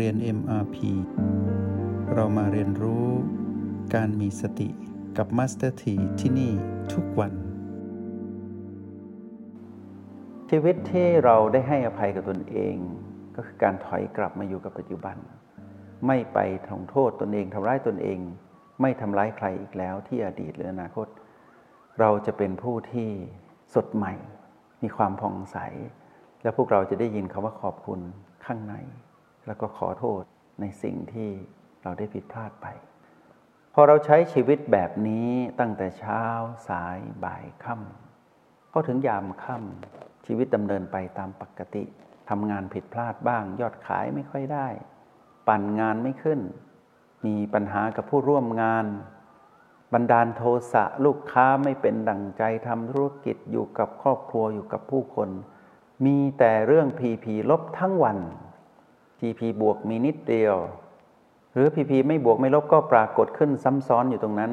เรียน MRP เรามาเรียนรู้การมีสติกับ Master T ที่ที่นี่ทุกวัน ชีวิตที่เราได้ให้อภัยกับตนเอง ก็คือการถอยกลับมาอยู่กับปัจจุบัน ไม่ไปทงโทษตนเองทำร้ายตนเอง ไม่ทำร้ายใครอีกแล้วที่อดีตหรืออนาคต เราจะเป็นผู้ที่สดใหม่ มีความผ่องใส และพวกเราจะได้ยินคำว่าขอบคุณข้างใน แล้วก็ขอโทษในสิ่งที่เราได้ผิดพลาดไป พอเราใช้ชีวิตแบบนี้ตั้งแต่เช้าสายบ่ายค่ำก็ถึงยามค่ำชีวิตดำเนินไปตามปกติทำงานผิดพลาดบ้าง ยอดขายไม่ค่อยได้ ปั่นงานไม่ขึ้น มีปัญหากับผู้ร่วมงาน บันดาลโทสะลูกค้าไม่เป็นดั่งใจทำธุรกิจอยู่กับครอบครัวอยู่กับผู้คน มีแต่เรื่องพีพีลบทั้งวัน PP บวกมีนิดเดียว หรือ PP ไม่บวกไม่ลบก็ปรากฏขึ้นซ้ำซ้อนอยู่ตรงนั้น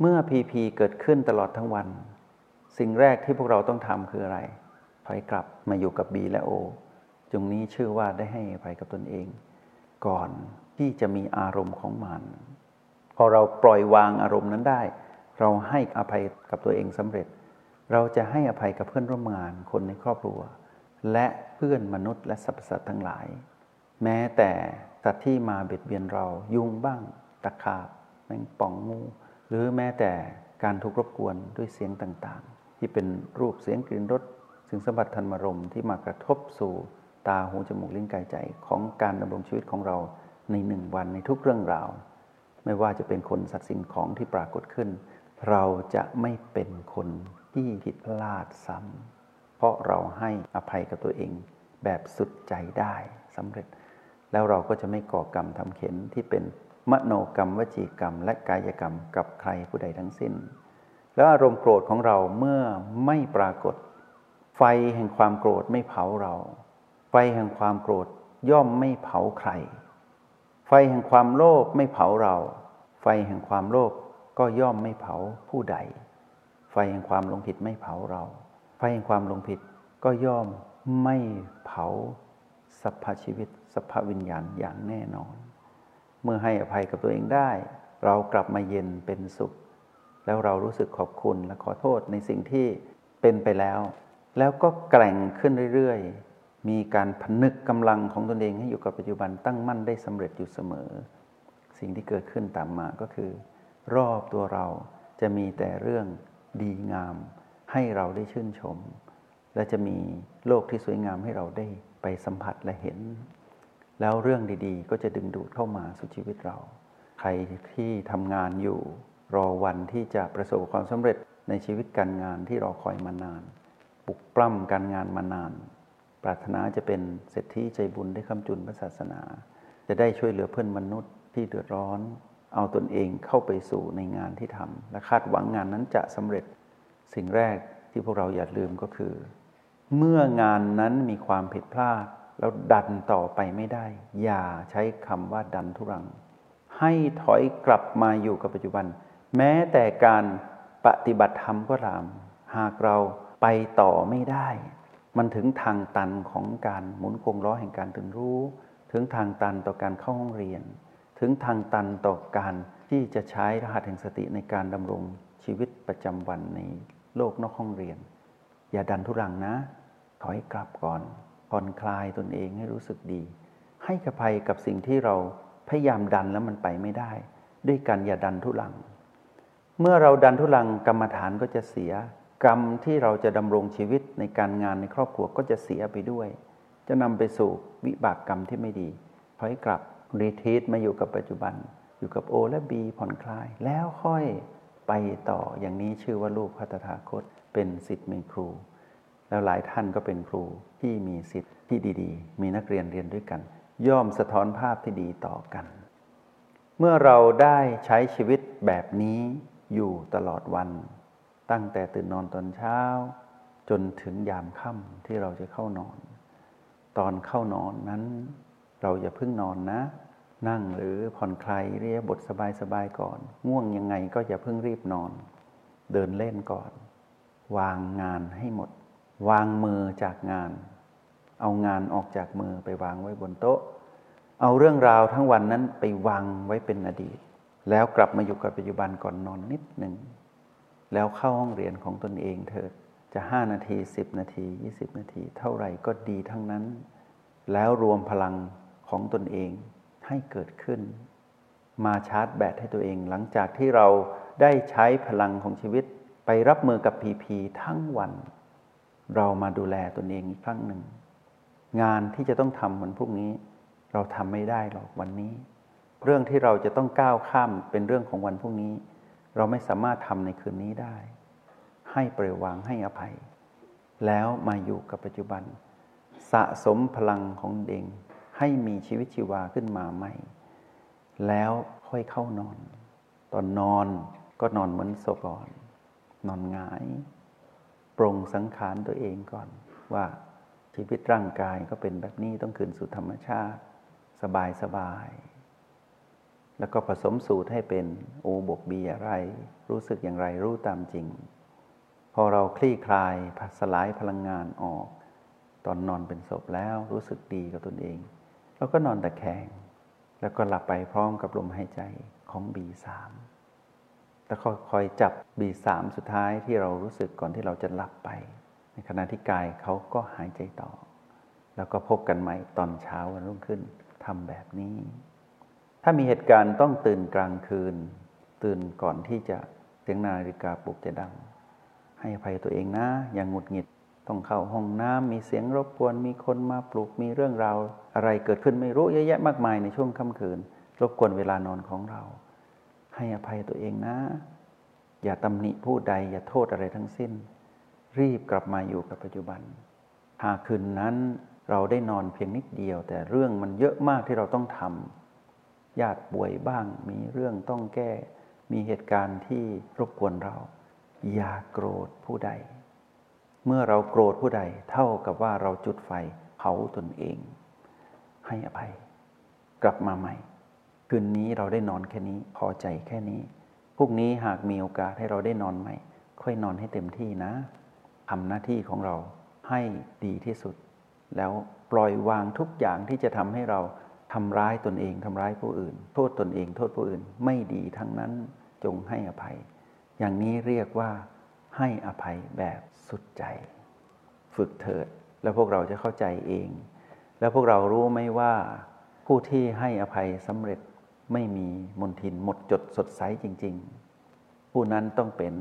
เมื่อ PP เกิดขึ้นตลอดทั้งวัน สิ่งแรกที่พวกเราต้องทำคืออะไรถอยกลับมาอยู่กับ B และ O จงนี้ชื่อว่าได้ให้อภัยกับตนเอง ก่อนที่จะมีอารมณ์ของมัน พอเราปล่อยวางอารมณ์นั้นได้ เราให้อภัยกับตัวเองสำเร็จ เราจะให้อภัยกับเพื่อนร่วมงานคนในครอบครัว และเพื่อนมนุษย์และสรรพสัตว์ทั้งหลาย แม้แต่สัตว์ที่มาเบียดเบียนเรายุงบ้าง ตะขาบแมงป่องงู หรือแม้แต่การถูกรบกวนด้วยเสียงต่างๆ ที่เป็นรูปเสียงกลิ่นรสสิ่งสัมผัสธรรมรมที่มากระทบสู่ตาหูจมูกลิ้นกายใจของการดำรงชีวิตของเราในหนึ่งวันในทุกเรื่องราว ไม่ว่าจะเป็นคนสัตว์สิ่งของที่ปรากฏขึ้น เราจะไม่เป็นคนที่ผิดพลาดซ้ำเพราะเราให้อภัยกับตัวเองแบบสุดใจได้สำเร็จ แล้วเราก็จะไม่ก่อกรรมทำเข็นที่เป็นมโนกรรมวจีกรรม และกายกรรมกับใครผู้ใดทั้งสิ้น แล้วอารมณ์โกรธของเราเมื่อไม่ปรากฏ ไฟแห่งความโกรธไม่เผาเรา ไฟแห่งความโกรธย่อมไม่เผาใคร ไฟแห่งความโลภไม่เผาเรา ไฟแห่งความโลภก็ย่อมไม่เผาผู้ใด ไฟแห่งความลงผิดไม่เผาเรา ไฟแห่งความลงผิดก็ย่อมไม่เผา สัพพชีวิต สัพพวิญญาณอย่างแน่นอน เมื่อให้อภัยกับตัวเองได้ เรากลับมาเย็นเป็นสุข แล้วเรารู้สึกขอบคุณและขอโทษในสิ่งที่เป็นไปแล้ว แล้วก็แกร่งขึ้นเรื่อยๆ มีการผนึกกำลังของตนเองให้อยู่กับปัจจุบันตั้งมั่นได้สำเร็จอยู่เสมอ สิ่งที่เกิดขึ้นตามมาก็คือ รอบตัวเราจะมีแต่เรื่องดีงามให้เราได้ชื่นชม และจะมีโลกที่สวยงามให้เราได้ ไปสัมผัสและเห็น แล้วเรื่องดีๆ ก็จะดึงดูดเข้ามาสู่ชีวิตเรา ใครที่ทำงานอยู่ รอวันที่จะประสบความสำเร็จในชีวิตการงานที่รอคอยมานานปลุกปล้ำการงานมานาน ปรารถนาจะเป็นเศรษฐีใจบุญได้คำจุนพระศาสนา จะได้ช่วยเหลือเพื่อนมนุษย์ที่เดือดร้อน เอาตนเองเข้าไปสู่ในงานที่ทำและคาดหวังงานนั้นจะสำเร็จ สิ่งแรกที่พวกเราอย่าลืมก็คือ เมื่องานนั้นมีความผิดพลาด แล้วดันต่อไปไม่ได้ อย่าใช้คำว่าดันทุรัง ให้ถอยกลับมาอยู่กับปัจจุบัน แม้แต่การปฏิบัติธรรมก็ตาม หากเราไปต่อไม่ได้ มันถึงทางตันของการหมุนกงล้อแห่งการตื่นรู้ ถึงทางตันต่อการเข้าห้องเรียน ถึงทางตันต่อการที่จะใช้รหัสแห่งสติในการดำรงชีวิตประจำวันในโลกนอกห้องเรียน อย่าดันทุรังนะ ถอยกลับก่อนผ่อนคลายตนเองให้รู้สึกดี ให้กภัยกับสิ่งที่เราพยายามดันแล้วมันไปไม่ได้ ด้วยกันอย่าดันทุรัง เมื่อเราดันทุรังกรรมฐานก็จะเสีย กรรมที่เราจะดำรงชีวิตในการงานในครอบครัวก็จะเสียไปด้วย จะนำไปสู่วิบากกรรมที่ไม่ดีถอยกลับรีทีสมาอยู่กับปัจจุบัน อยู่กับโอและบีผ่อนคลาย แล้วค่อยไปต่ออย่างนี้ชื่อว่าลูกพัฒนาคต เป็นสิทธิ์เป็นครู แล้วหลายท่านก็เป็นครูที่มีสิทธิ์ที่ดีๆ มีนักเรียนเรียนด้วยกัน ย่อมสะท้อนภาพที่ดีต่อกัน เมื่อเราได้ใช้ชีวิตแบบนี้อยู่ตลอดวัน ตั้งแต่ตื่นนอนตอนเช้า จนถึงยามค่ำที่เราจะเข้านอน ตอนเข้านอนนั้น เราอย่าเพิ่งนอนนะนั่งหรือผ่อนคลายเรียบทสบายๆก่อน ง่วงยังไงก็อย่าเพิ่งรีบนอน เดินเล่นก่อน วางงานให้หมด วางมือจากงาน เอางานออกจากมือไปวางไว้บนโต๊ะ เอาเรื่องราวทั้งวันนั้นไปวางไว้เป็นอดีต แล้วกลับมาอยู่กับปัจจุบันก่อนนอนนิดหนึ่ง แล้วเข้าห้องเรียนของตนเองเถิดจะ 5 นาที 10 นาที 20 นาที เท่าไหร่ก็ดีทั้งนั้น แล้วรวมพลังของตนเองให้เกิดขึ้น มาชาร์จแบตให้ตัวเองหลังจากที่เราได้ใช้พลังของชีวิต ไปรับมือกับพีพีทั้งวัน เรามาดูแลตนเองอีกครั้งหนึ่ง งานที่จะต้องทำวันพรุ่งนี้ เราทำไม่ได้หรอกวันนี้ เรื่องที่เราจะต้องก้าวข้ามเป็นเรื่องของวันพรุ่งนี้ เราไม่สามารถทำในคืนนี้ได้ ให้ปล่อยวางให้อภัย แล้วมาอยู่กับปัจจุบัน สะสมพลังของเด็งให้มีชีวิตชีวาขึ้นมาใหม่ แล้วค่อยเข้านอน ตอนนอนก็นอนเหมือนศพก่อน นอนหงายปรงสังขารตัวเองก่อนว่าชีวิตร่างกายก็เป็นแบบนี้ต้องคืนสู่ธรรมชาติ สบายสบาย แล้วก็ผสมสูตรให้เป็นโอบกบีอะไร รู้สึกอย่างไรรู้ตามจริง พอเราคลี่คลายสลายพลังงานออก ตอนนอนเป็นศพแล้วรู้สึกดีกับตนเองเราก็นอนตะแคง แล้วก็หลับไปพร้อมกับลมหายใจของ B3 แล้วคอยจับ B3 สุดท้ายที่เรารู้สึกก่อนที่เราจะหลับไป ในขณะที่กายเขาก็หายใจต่อ แล้วก็พบกันใหม่ตอนเช้าวันรุ่งขึ้นทำแบบนี้ ถ้ามีเหตุการณ์ต้องตื่นกลางคืน ตื่นก่อนที่จะเสียงนาฬิกาปลุกจะดัง ให้อภัยตัวเองนะ อย่างหงุดหงิดต้องเข้าห้องน้ำมีเสียงรบกวนมีคนมาปลุกมีเรื่องราว อะไรเกิดขึ้นไม่รู้เยอะแยะมากมายในช่วงค่ำคืน รบกวนเวลานอนของเรา ให้อภัยตัวเองนะ อย่าตำหนิผู้ใด อย่าโทษอะไรทั้งสิ้น รีบกลับมาอยู่กับปัจจุบัน หากคืนนั้นเราได้นอนเพียงนิดเดียว แต่เรื่องมันเยอะมากที่เราต้องทำญาติป่วยบ้าง มีเรื่องต้องแก้ มีเหตุการณ์ที่รบกวนเรา อย่าโกรธผู้ใด เมื่อเราโกรธผู้ใดเท่ากับว่าเราจุดไฟเผาตนเอง ให้อภัย กลับมาใหม่ คืนนี้เราได้นอนแค่นี้พอใจแค่นี้พรุ่งนี้หากมีโอกาสให้เราได้นอนใหม่ ค่อยนอนให้เต็มที่นะทำหน้าที่ของเราให้ดีที่สุด แล้วปล่อยวางทุกอย่างที่จะทำให้เราทำร้ายตนเองทำร้ายผู้อื่น โทษตนเองโทษผู้อื่นไม่ดีทั้งนั้นจงให้อภัย อย่างนี้เรียกว่าให้อภัยแบบสุดใจ ฝึกเถิด แล้วพวกเราจะเข้าใจเอง แล้วพวกเรารู้ไหมว่า ผู้ที่ให้อภัยสำเร็จ ไม่มีมนทินหมดจดสดใสจริง ๆ ผู้นั้นต้องเป็น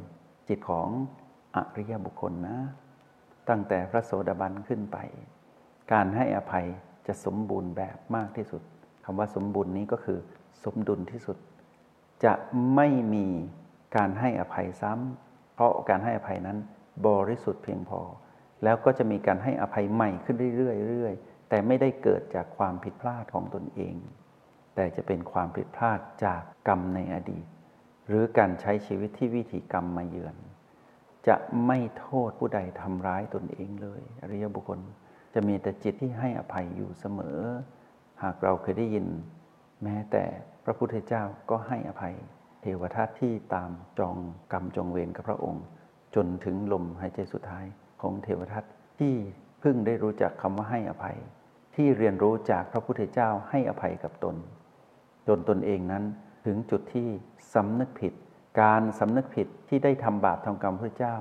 จิตของอริยบุคคลนะ ตั้งแต่พระโสดาบันขึ้นไป การให้อภัยจะสมบูรณ์แบบมากที่สุดคำว่าสมบูรณ์นี้ก็คือสมดุลที่สุด จะไม่มีการให้อภัยซ้ำเพราะการให้อภัยนั้นบริสุทธิ์เพียงพอ แล้วก็จะมีการให้อภัยใหม่ขึ้นเรื่อยๆแต่ไม่ได้เกิดจากความผิดพลาดของตนเอง แต่จะเป็นความผิดพลาดจากกรรมในอดีต หรือการใช้ชีวิตที่วิถีกรรมมาเยือน จะไม่โทษผู้ใดทำร้ายตนเองเลยอริยบุคคลจะมีแต่จิตที่ให้อภัยอยู่เสมอ หากเราเคยได้ยิน แม้แต่พระพุทธเจ้าก็ให้อภัย เทวทัตที่ตามจองกรรมจองเวรกับพระองค์ จนถึงลมหายใจสุดท้ายของเทวทัตที่เพิ่งได้รู้จักคำว่าให้อภัย ที่เรียนรู้จากพระพุทธเจ้าให้อภัยกับตน จนตนเองนั้นถึงจุดที่สำนึกผิด การสำนึกผิดที่ได้ทำบาปทำกรรมพระเจ้า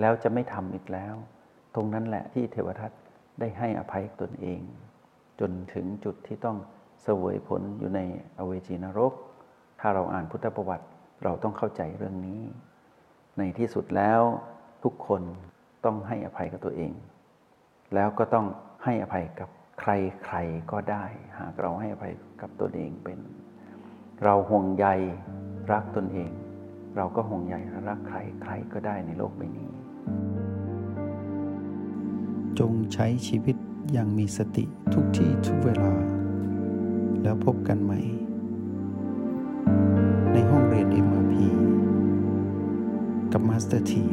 แล้วจะไม่ทำอีกแล้ว ตรงนั้นแหละที่เทวทัตได้ให้อภัยตนเอง จนถึงจุดที่ต้องเสวยผลอยู่ในอเวจีนรก ถ้าเราอ่านพุทธประวัติเราต้องเข้าใจเรื่องนี้ ในที่สุดแล้วทุกคนต้องให้อภัยกับตัวเอง แล้วก็ต้องให้อภัยกับ ใครใครก็ได้ หากเราให้อภัยกับตนเองเป็น เราห่วงใยรักตนเอง เราก็ห่วงใยรักใครใครก็ได้ในโลกใบนี้ จงใช้ชีวิตอย่างมีสติทุกที่ทุกเวลา แล้วพบกันใหม่ ในห้องเรียน MRP กับมาสเตอร์ที